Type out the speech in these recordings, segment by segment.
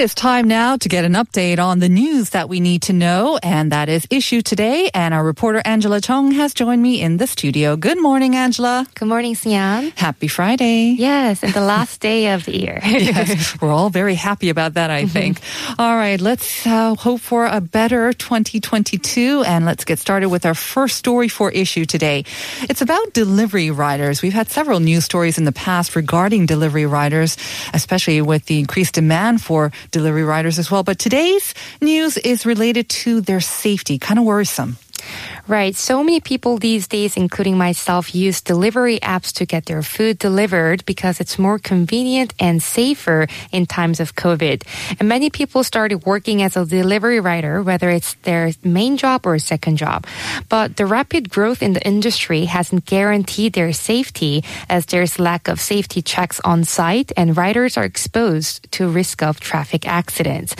Is time now to get an update on the news that we need to know, and that is issue today. And our reporter Angela Chung has joined me in the studio. Good morning, Angela. Good morning, Sian. Happy Friday. Yes, and the last day of the year. yes, we're all very happy about that, I think. All right, let's uh, hope for a better 2022, and let's get started with our first story for issue today. It's about delivery riders. We've had several news stories in the past regarding delivery riders, especially with the increased demand for delivery riders as well. But today's news is related to their safety, kind of worrisome. Right. So many people these days, including myself, use delivery apps to get their food delivered because it's more convenient and safer in times of COVID. And many people started working as a delivery rider, whether it's their main job or second job. But the rapid growth in the industry hasn't guaranteed their safety as there's lack of safety checks on site and riders are exposed to risk of traffic accidents.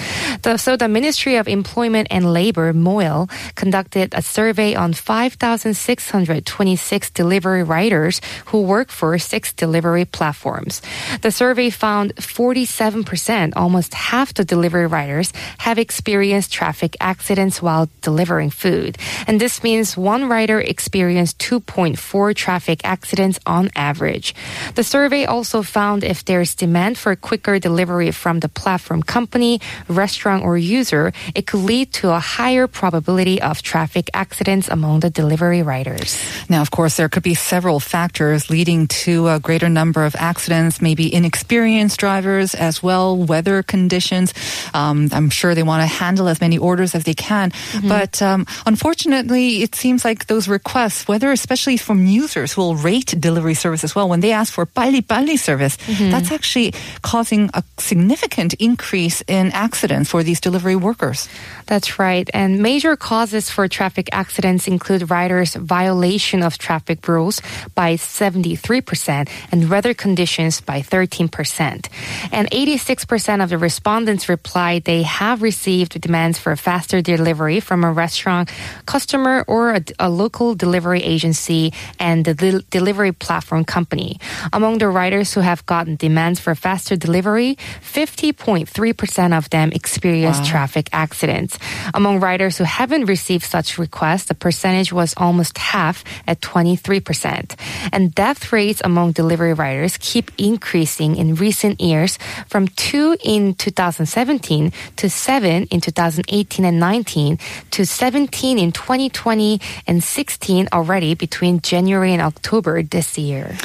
so the Ministry of Employment and Labor, MOIL, conducted a survey on 5,626 delivery riders who work for six delivery platforms. The survey found 47%, almost half the delivery riders, have experienced traffic accidents while delivering food. And this means one rider experienced 2.4 traffic accidents on average. The survey also found if there's demand for quicker delivery from the platform company, restaurant, or user, it could lead to a higher probability of traffic accidents difference among the delivery riders. Now, of course, there could be several factors leading to a greater number of accidents, maybe inexperienced drivers as well, weather conditions. Um, I'm sure they want to handle as many orders as they can. Mm-hmm. But um, unfortunately, it seems like those requests, whether especially from users who will rate delivery service as well, when they ask for pali pali service, mm-hmm. that's actually causing a significant increase in accidents for these delivery workers. That's right. And major causes for traffic accidents include riders' violation of traffic rules by 73% and weather conditions by 13%. And 86% of the respondents replied they have received demands for faster delivery from a restaurant customer or a, a local delivery agency and the del- delivery platform company. Among the riders who have gotten demands for faster delivery, 50.3% of them experienced wow. traffic accidents. Among riders who haven't received such requests, the percentage was almost half at 23%. And death rates among delivery riders keep increasing in recent years from 2 in 2017 to 7 in 2018 and 19 to 17 in 2020 and 16 already between January and October this year.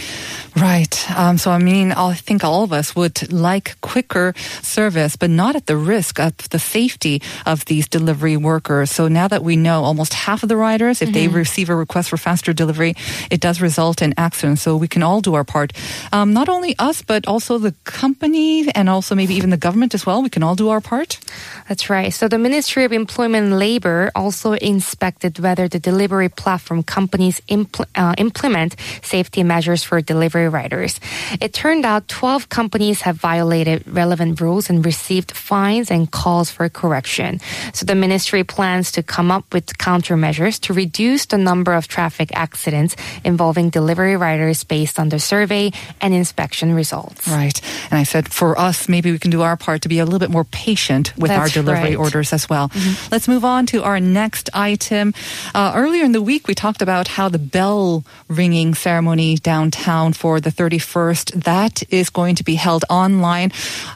Right. Um, so, I mean, I think all of us would like quicker service, but not at the risk of the safety of these delivery workers. So now that we know almost half of the riders, if mm-hmm. they receive a request for faster delivery, it does result in accidents. So we can all do our part. Um, not only us, but also the company and also maybe even the government as well. We can all do our part. That's right. So the Ministry of Employment and Labor also inspected whether the delivery platform companies impl- uh, implement safety measures for delivery riders. It turned out 12 companies have violated relevant rules and received fines and calls for correction. So the ministry plans to come up with countermeasures to reduce the number of traffic accidents involving delivery riders based on the survey and inspection results. Right. And I said for us, maybe we can do our part to be a little bit more patient with That's our delivery right. orders as well. Mm-hmm. Let's move on to our next item. Uh, earlier in the week, we talked about how the bell ringing ceremony downtown for the 31st. That is going to be held online.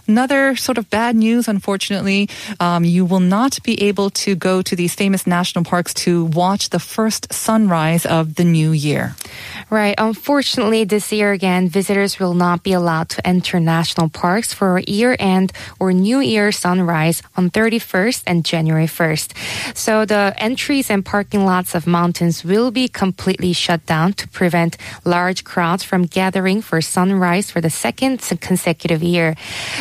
Another sort of bad news, unfortunately, um, you will not be able to go to these famous national parks to watch the first sunrise of the new year. Right. Unfortunately, this year again, visitors will not be allowed to enter national parks for year end or New Year sunrise on from 31st and January 1st. So the entries and parking lots of mountains will be completely shut down to prevent large crowds from gathering for sunrise for the second consecutive year.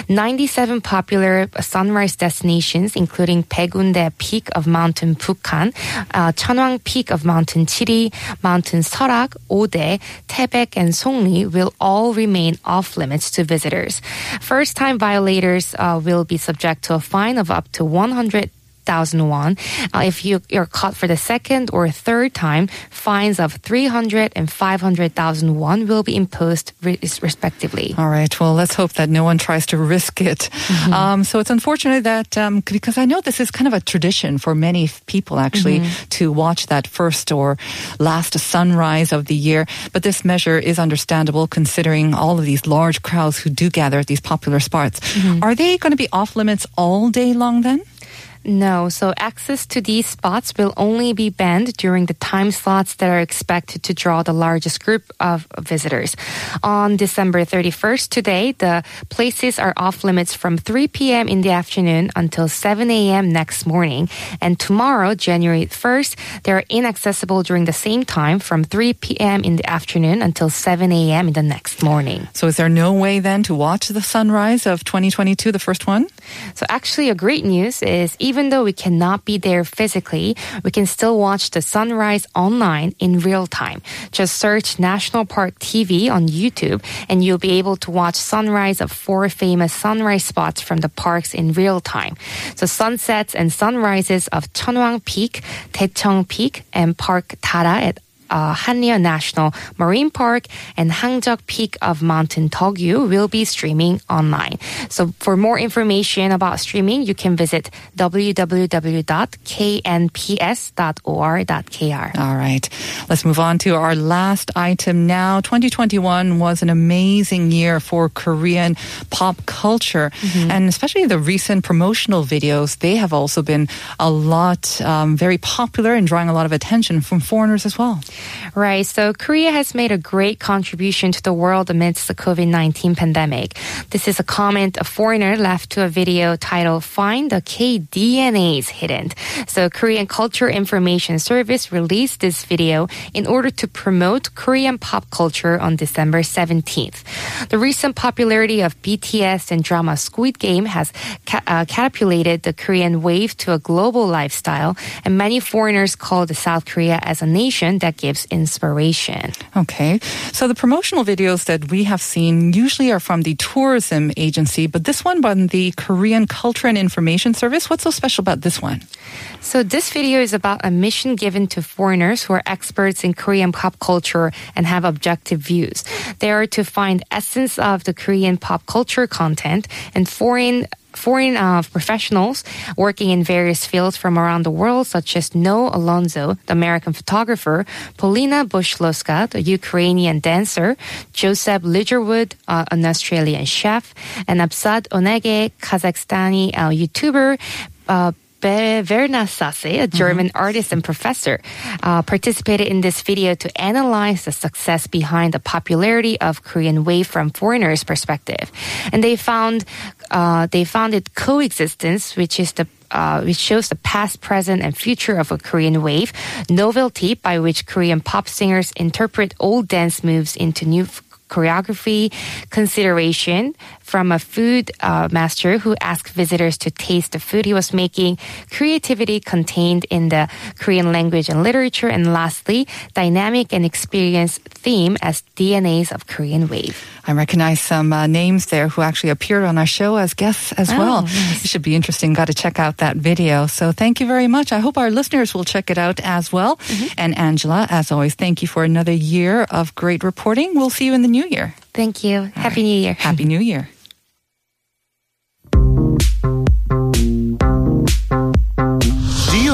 97 popular sunrise destinations, including Baegundae Peak of Mountain Bukhan, uh, Peak of Mountain Chiri, Mountain Seorak, Ode, Taebaek, and Songri, will all remain off limits to visitors. First time violators uh, will be subject to a fine of up to 100 thousand won. Uh, if you you're caught for the second or third time, fines of 300 and 500,000 won will be imposed re- respectively. All right. Well, let's hope that no one tries to risk it. Mm-hmm. Um, so it's unfortunate that um, because I know this is kind of a tradition for many people actually mm-hmm. to watch that first or last sunrise of the year. But this measure is understandable considering all of these large crowds who do gather at these popular spots. Mm-hmm. Are they going to be off limits all day long then? No, so access to these spots will only be banned during the time slots that are expected to draw the largest group of visitors. On December 31st, today, the places are off limits from 3 p.m. in the afternoon until 7 a.m. next morning. And tomorrow, January 1st, they're inaccessible during the same time from 3 p.m. in the afternoon until 7 a.m. in the next morning. So is there no way then to watch the sunrise of 2022, the first one? So actually, a great news is even though we cannot be there physically, we can still watch the sunrise online in real time. Just search National Park TV on YouTube and you'll be able to watch sunrise of four famous sunrise spots from the parks in real time. So sunsets and sunrises of Cheonwang Peak, Daecheong Peak, and Park Tara at uh, Hanrieo National Marine Park and Hangjeok Peak of Mountain Deokyu will be streaming online. So for more information about streaming, you can visit www.knps.or.kr. All right. Let's move on to our last item now. 2021 was an amazing year for Korean pop culture mm-hmm. and especially the recent promotional videos. They have also been a lot, um, very popular and drawing a lot of attention from foreigners as well. Right. So Korea has made a great contribution to the world amidst the COVID-19 pandemic. This is a comment a foreigner left to a video titled Find the KDNAs Hidden. So Korean Culture Information Service released this video in order to promote Korean pop culture on December 17th. The recent popularity of BTS and drama Squid Game has ca- uh, catapulted the Korean wave to a global lifestyle, and many foreigners call the South Korea as a nation that gives gives inspiration. Okay. So the promotional videos that we have seen usually are from the tourism agency, but this one from the Korean Culture and Information Service. What's so special about this one? So this video is about a mission given to foreigners who are experts in Korean pop culture and have objective views. They are to find essence of the Korean pop culture content and foreign foreign uh, professionals working in various fields from around the world, such as Noah Alonso, the American photographer, Polina Bushloska, the Ukrainian dancer, Joseph Lidgerwood, uh, an Australian chef, and Absad Onege, Kazakhstani uh, YouTuber. Uh, Sasse, a. German mm-hmm. artist and professor, uh, participated in this video to analyze the success behind the popularity of Korean wave from foreigners' perspective. And they found uh, they found it coexistence, which is the uh, which shows the past, present, and future of a Korean wave, novelty by which Korean pop singers interpret old dance moves into new choreography, consideration from a food uh, master who asked visitors to taste the food he was making, creativity contained in the Korean language and literature, and lastly, dynamic and experience theme as DNAs of Korean wave. I recognize some uh, names there who actually appeared on our show as guests as oh, well. Nice. It should be interesting. Got to check out that video. So thank you very much. I hope our listeners will check it out as well. Mm-hmm. And Angela, as always, thank you for another year of great reporting. We'll see you in the new year. Thank you. All Happy right. New Year. Happy New Year.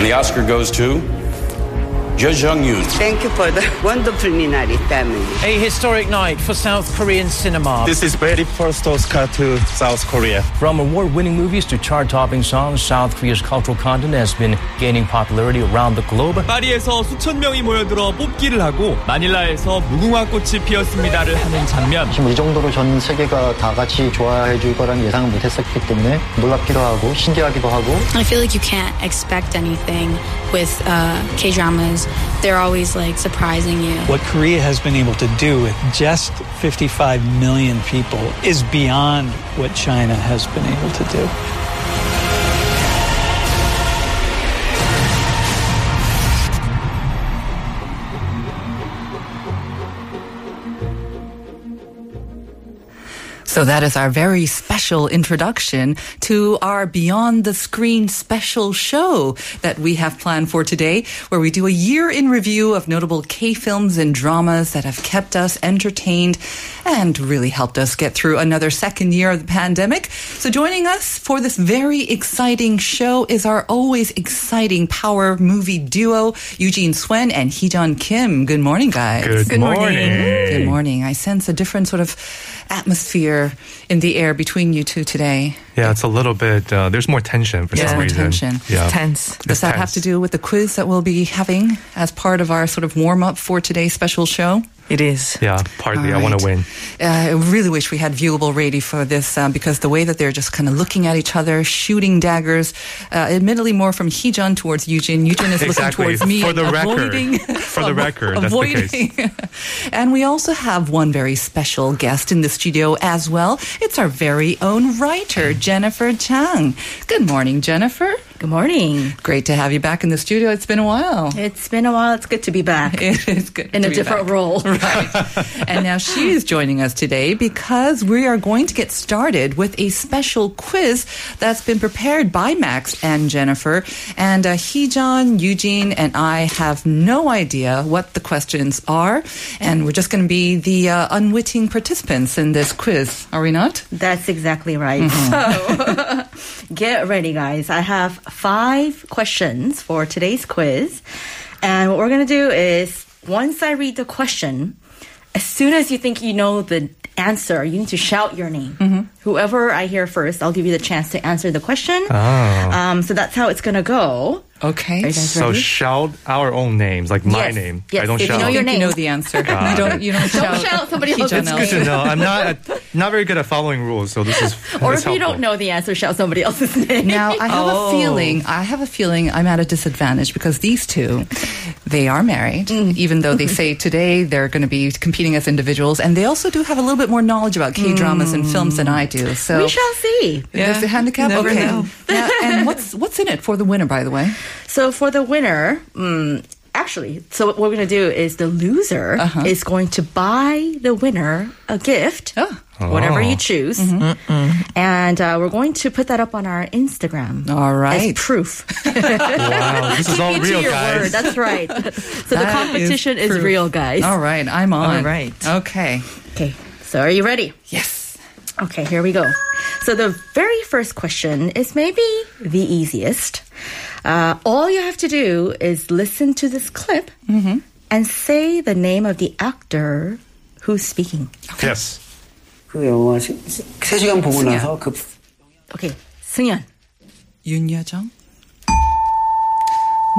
And the Oscar goes to Jo Jung Yoon. Thank you for the wonderful Minari family. A historic night for South Korean cinema. This is very first Oscar to South Korea. From award-winning movies to chart-topping songs, South Korea's cultural content has been gaining popularity around the globe. 파리에서 수천 명이 모여들어 뽑기를 하고 마닐라에서 무궁화 꽃이 피었습니다를 하는 장면. 지금 이 정도로 전 세계가 다 같이 좋아해 줄 거라는 예상은 못했었기 때문에 놀랍기도 하고 신기하기도 하고. I feel like you can't expect anything with uh, K dramas. They're always like surprising you. What Korea has been able to do with just 55 million people is beyond what China has been able to do. So that is our very special introduction to our Beyond the Screen special show that we have planned for today, where we do a year in review of notable K films and dramas that have kept us entertained and really helped us get through another second year of the pandemic. So joining us for this very exciting show is our always exciting power movie duo, Eugene Swen and Heejun Kim. Good morning, guys. Good, Good morning. morning. Good morning. I sense a different sort of atmosphere in the air between you two today. Yeah, it's a little bit. Uh, there's more tension for yeah, some more reason. tension. Yeah, tense. Does that tense. have to do with the quiz that we'll be having as part of our sort of warm up for today's special show? It is. Yeah, partly. I want to win. Uh, I really wish we had viewable ready for this um, because the way that they're just kind of looking at each other, shooting daggers, uh, admittedly more from Heejun towards Eugene. Eugene is exactly. looking towards me. For the avoiding, record. For the record. avoiding. and we also have one very special guest in the studio as well. It's our very own writer, Jennifer Chang. Good morning, Jennifer. Good morning. Great to have you back in the studio. It's been a while. It's been a while. It's good to be back. It is good in a different back. role. Right. and now she is joining us today because we are going to get started with a special quiz that's been prepared by Max and Jennifer. And uh, Heejun, Eugene, and I have no idea what the questions are. And we're just going to be the uh, unwitting participants in this quiz. Are we not? That's exactly right. Mm-hmm. So get ready, guys. I have five questions for today's quiz. And what we're going to do is once I read the question, as soon as you think you know the answer, you need to shout your name. Mm-hmm. Whoever I hear first, I'll give you the chance to answer the question. Oh. Um, so that's how it's going to go. Okay. So shout our own names, like my yes. name. Yes. I don't if shout. You know your name. You know the answer. you don't. You don't, don't shout, somebody else's It's name. good to know. I'm not not very good at following rules, so this is. or this if you helpful. don't know the answer, shout somebody else's name. Now I have oh. a feeling. I have a feeling I'm at a disadvantage because these two, they are married, Mm. even though they say today they're going to be competing as individuals, and they also do have a little bit more knowledge about K dramas and films than I do. So we shall see. There's the handicap. Never okay. know. Now, and what's what's in it for the winner, by the way? So for the winner, um, actually, so what we're going to do is the loser Uh-huh. is going to buy the winner a gift, Oh. Whatever Oh. you choose, and uh, we're going to put that up on our Instagram. All right. As proof. Wow, this is all Keep it to real, guys. word. That's right. So the competition is, proof. real, guys. All right, I'm on. All right. Okay. Okay. So are you ready? Yes. Okay, here we go. So the very first question is maybe the easiest. Uh, all you have to do is listen to this clip and say the name of the actor who's speaking. Okay. Yes. 그 영화 3시간 보고 나서 그 Okay, 승현. 윤여정.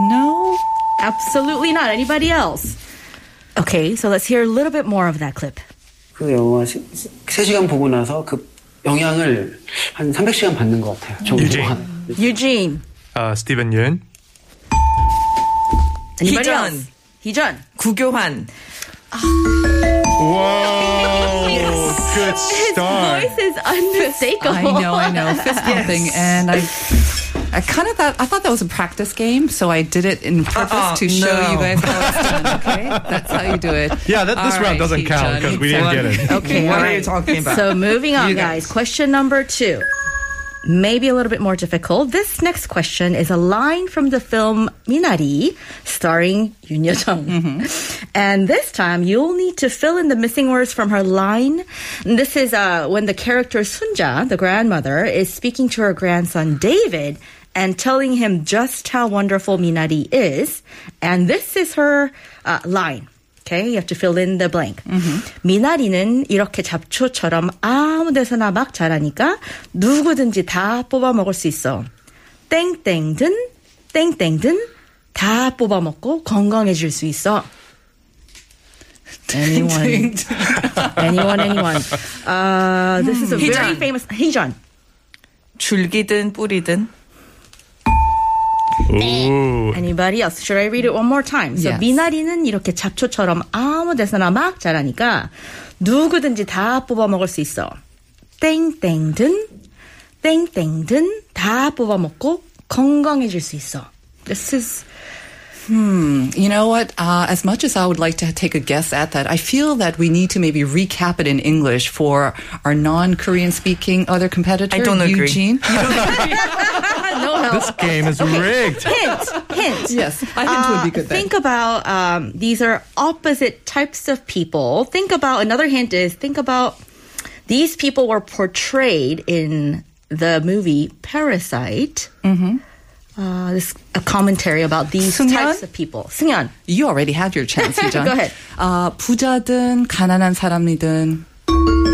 No. Absolutely not. Anybody else? Okay, so let's hear a little bit more of that clip. 그 영화 3시간 보고 나서 그 영향을 한 300시간 받는 것 같아요. 정도 유진. 한. Eugene. Uh, Stephen Yun. Anybody 희전. else? 희전. 구교환. Whoa! Good start. His Voice is unmistakable. I know, I know. Fist pumping, and I. I kind of thought I thought that was a practice game, so I did it in purpose Uh-uh, to show no. you guys how it's done. Okay, that's how you do it. Yeah, that, this All round right, doesn't count because we didn't get it. Okay, What all are you talking about? So moving on, You guys. guys. Question number two. Maybe a little bit more difficult. This next question is a line from the film Minari, starring Yoon Yo-jung. Mm-hmm. And this time, you'll need to fill in the missing words from her line. And this is uh, when the character Sunja, the grandmother, is speaking to her grandson David and telling him just how wonderful Minari is. And this is her uh, line. Okay, you have to fill in the blank. 미나리는 이렇게 잡초처럼 아무 데서나 막 자라니까 누구든지 다 뽑아 먹을 수 있어. 땡땡든 땡땡든 다 뽑아 먹고 건강해질 수 있어. Anyone, anyone, anyone. Uh, this is a very famous 희전. 줄기든 뿌리든. Ooh. Anybody else? Should I read it one more time? So Yes. 미나리는 이렇게 잡초처럼 아무 데서나 막 자라니까 누구든지 다 뽑아 먹을 수 있어. 땡땡든 땡땡든 다 뽑아 먹고 건강해질 수 있어. This is Hmm. You know what? Uh, as much as I would like to take a guess at that, I feel that we need to maybe recap it in English for our non-Korean speaking other competitor, I don't agree. Eugene. no help. This game is rigged. hint, hint. yes, I think it would be good. Then. Think about um, these are opposite types of people. Think about another hint is think about these people were portrayed in the movie Parasite. Mm-hmm. Uh, this a commentary about these 승연? types of people. 승연. You already had your chance, Eugene. Go ahead. Uh, 부자든 가난한 사람이든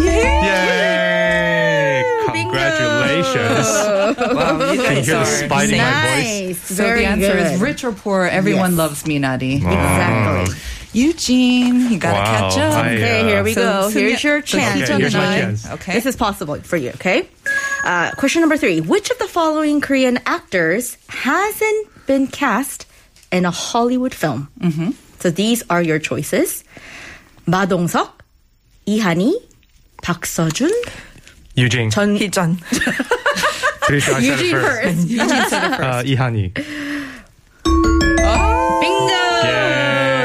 Yay! Congratulations. Wow, you guys Can nice. So Very the answer good. is rich or poor, everyone yes. loves Minari. Wow. Exactly. Eugene, you gotta wow. catch up. Okay, here we uh, so go. Here's your chance. Okay, here's chance. okay, This is possible for you, okay? Uh, question number three Which of the following Korean actors hasn't been cast in a Hollywood film? Mm-hmm. So these are your choices Ma Dong Seok, Lee Ha-nee, Park Seo Jun, Eugene, Chun Hee Jun. Pretty sure I said it Eugene first. first. Eugene said it Uh, Lee Ha-nee. Bingo!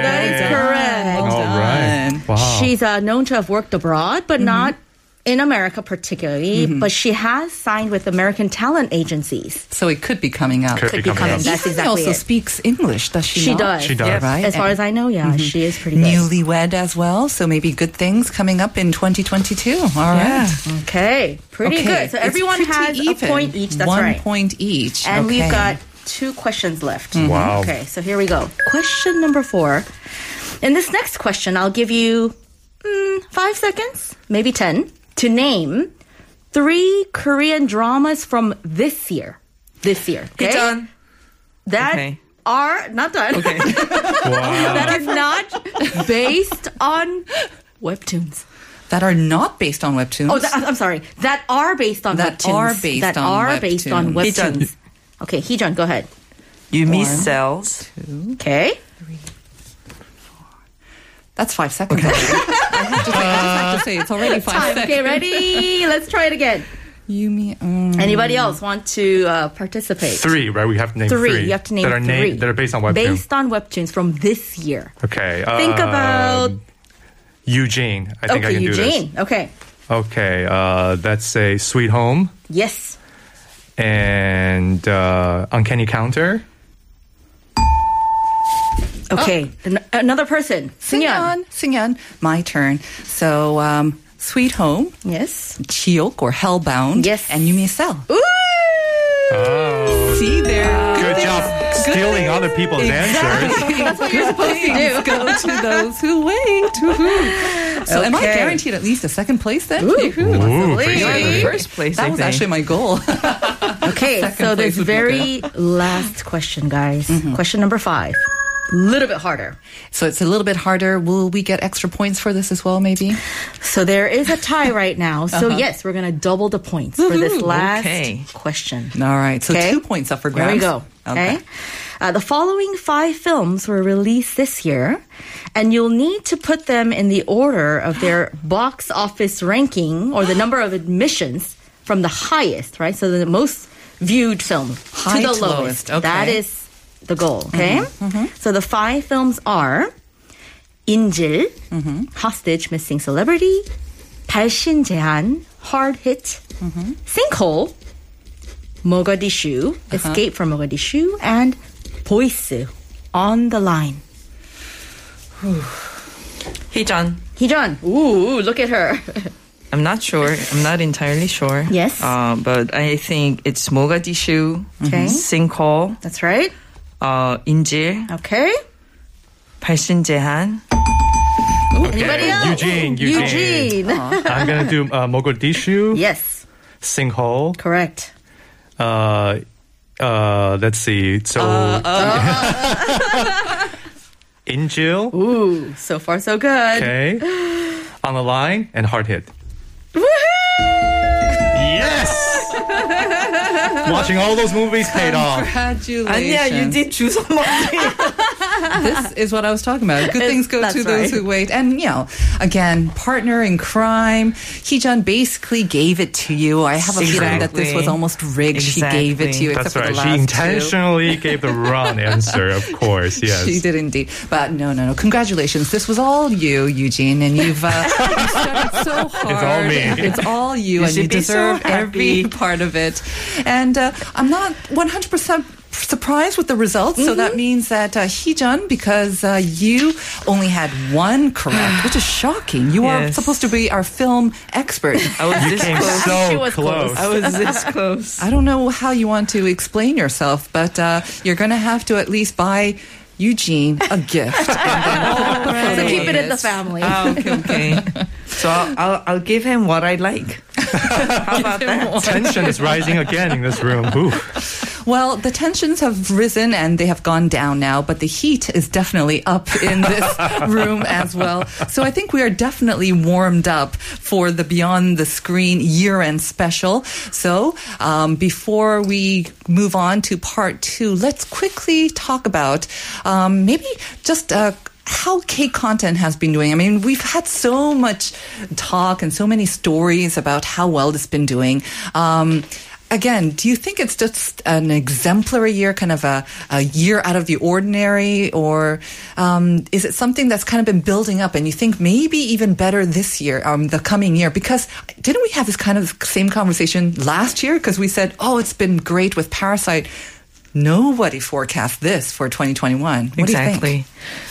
That is correct. All right. Wow. She's uh, known to have worked abroad, but not in America particularly. Mm-hmm. But she has signed with American talent agencies. So it could be coming out. Could Could be be coming coming. up. That's She exactly also it. speaks English, does she? She not? does. She does. Right. As far And as I know, yeah, mm-hmm. she is pretty good. newlywed as well. So maybe good things coming up in 2022. All right. Okay, pretty Okay, good. So it's everyone has even. a point each. That's One right. point each. And okay. we've got two questions left. Mm-hmm. Wow. Okay, so here we go. Question number four. In this next question, I'll give you mm, five seconds, maybe ten, to name three Korean dramas from this year. This year. Okay? 희전. That Okay. are not done. Okay. that are not based on webtoons. that are not based on webtoons. Oh, that, I'm sorry. That are based on That webtoons. are based that on are based on webtoons. webtoons. Okay, Heejun, go ahead. You miss One. cells. Okay. That's five seconds. already. I, have to say, I have to say, it's already five Time. seconds. Okay, ready? Let's try it again. You mean mm, Anybody else want to uh, participate? Three, right? We have to name Three. three. You have to name that are na- three. that are based on webtoon. Based on webtoons from this year. Okay. Think um, about. Eugene. I think okay, I can do Eugene. Okay. Okay. Uh, let's say Sweet Home Yes. and uh, Uncanny Counter. Okay. An- another person. Singyeon, 승연. Singyeon, my turn. So, um, Sweet Home, Yes. Chiok or Hellbound, Yes. and Yumi Cell. Ooh. Oh. See there. Good job stealing other people's answers. That's what you're supposed to do. Go to those who wait. Woohoo. So, am I guaranteed at least a second place then? Ooh. Ooh, pretty You're in good. first place, That I was think. actually my goal. Okay, Second so place this very last question, guys. Question number five. Little bit harder. so it's a little bit harder. Will we get extra points for this as well, maybe? So there is a tie right now. So Uh-huh. yes, we're gonna double the points for this last Okay. question. All right. So Okay. two points up for grabs. There we go. Okay. Uh, the following five films were released this year, and you'll need to put them in the order of their box office ranking or the number of admissions from the highest, right? So the most viewed film High to the to lowest. lowest, okay. That is the goal, okay? Mm-hmm. mm-hmm. So the five films are 인질, mm-hmm. Hostage Missing Celebrity, 발신 제한, Hard Hit, mm-hmm. Sinkhole, Mogadishu, uh-huh. Escape from Mogadishu, and Boise, On the Line. Heejun. Heejun. Ooh, look at her. I'm not sure. I'm not entirely sure. Yes. Uh, but I think it's Mogadishu, okay. Sinkhole. That's right uh, 인질, Okay. 발신제한. Anybody else? Eugene, Eugene. Eugene. I'm gonna do uh, Mogadishu, yes. sinkhole. Correct. Uh, uh, let's see. So, Injil. Ooh, so far so good. Okay. On the line and hard hit. Yes. Watching all those movies paid off. Congratulations. 아니야, 유진 주워 먹기. this is what I was talking about. Good things go to those right. who wait. And, you know, again, partner in crime. Heejun basically gave it to you. I have a feeling that this was almost rigged. She gave it to you, That's except right. She last two. intentionally gave the wrong answer, of course. Yes. She did indeed. But no, no, no. Congratulations. This was all you, Eugene, and you've, uh, you've studied so hard. It's all me. It's all you, You and you should be so deserve every part of it. And uh, I'm not 100% surprised with the results. So Mm-hmm. that means that uh, Heejun, because uh, you only had one correct, which is shocking. You are supposed to be our film expert. I was You this came close. so She was close. close. I was this close. I don't know how you want to explain yourself, but uh, you're going to have to at least buy Eugene a gift. and then put up the So keep it in the family. Ah, okay, okay. So I'll, I'll, I'll give him what I like. How about that? Tension is rising again in this room. Ooh. Well, the tensions have risen and they have gone down now, but the heat is definitely up in this room as well. So I think we are definitely warmed up for the Beyond the Screen year end special. So um, before we move on to part two, let's quickly talk about um, maybe just uh, how K content has been doing. I mean, we've had so much talk and so many stories about how well it's been doing. Um, again, do you think it's just an exemplary year, kind of a, a year out of the ordinary, or um, is it something that's kind of been building up and you think maybe even better this year, um, the coming year? Because didn't we have this kind of same conversation last year? Because we said, oh, it's been great with Parasite. Nobody forecast this for 2021. What exactly.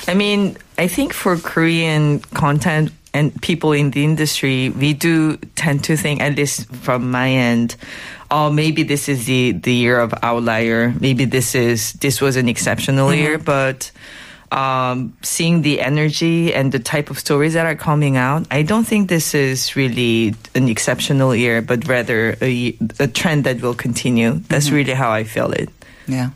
I mean, I think for Korean content and people in the industry, we do tend to think, at least from my end, oh, maybe this is the, the year of outlier. Maybe this is, this was an exceptional year, but, um, seeing the energy and the type of stories that are coming out, I don't think this is really an exceptional year, but rather a, a trend that will continue. That's really how I feel it. Yeah.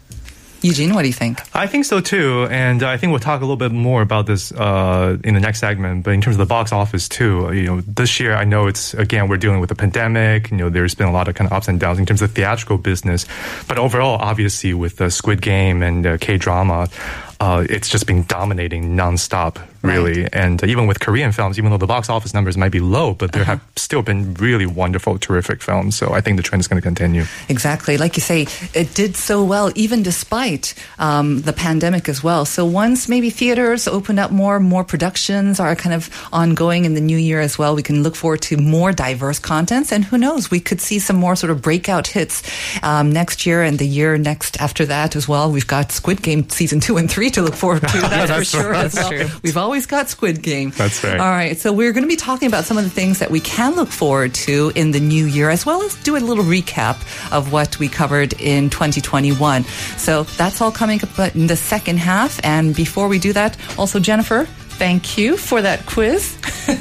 Eugene, what do you think? I think so too, and I think we'll talk a little bit more about this uh, in the next segment. But in terms of the box office too, you know, this year I know it's again we're dealing with the pandemic. You know, there's been a lot of kind of ups and downs in terms of theatrical business, but overall, obviously with the Squid Game and uh, K drama, uh, it's just been dominating nonstop, really. And uh, even with Korean films, even though the box office numbers might be low, but there have still been really wonderful, terrific films. So I think the trend is going to continue. Exactly. Like you say, it did so well, even despite um, the pandemic as well. So once maybe theaters open up more, more productions are kind of ongoing in the new year as well, we can look forward to more diverse contents. And who knows, we could see some more sort of breakout hits um, next year and the year next after that as well. We've got Squid Game season two and three to look forward to. That's, That's for sure right. as well. True. We've always got Squid Game. That's right. All right. So we're going to be talking about some of the things that we can look forward to in the new year, as well as do a little recap of what we covered in 2021. So that's all coming up in the second half. And before we do that, also Jennifer, thank you for that quiz. all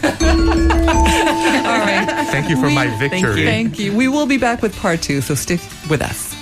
right. Thank you for my We- victory. Thank you. We will be back with part two, so stick with us.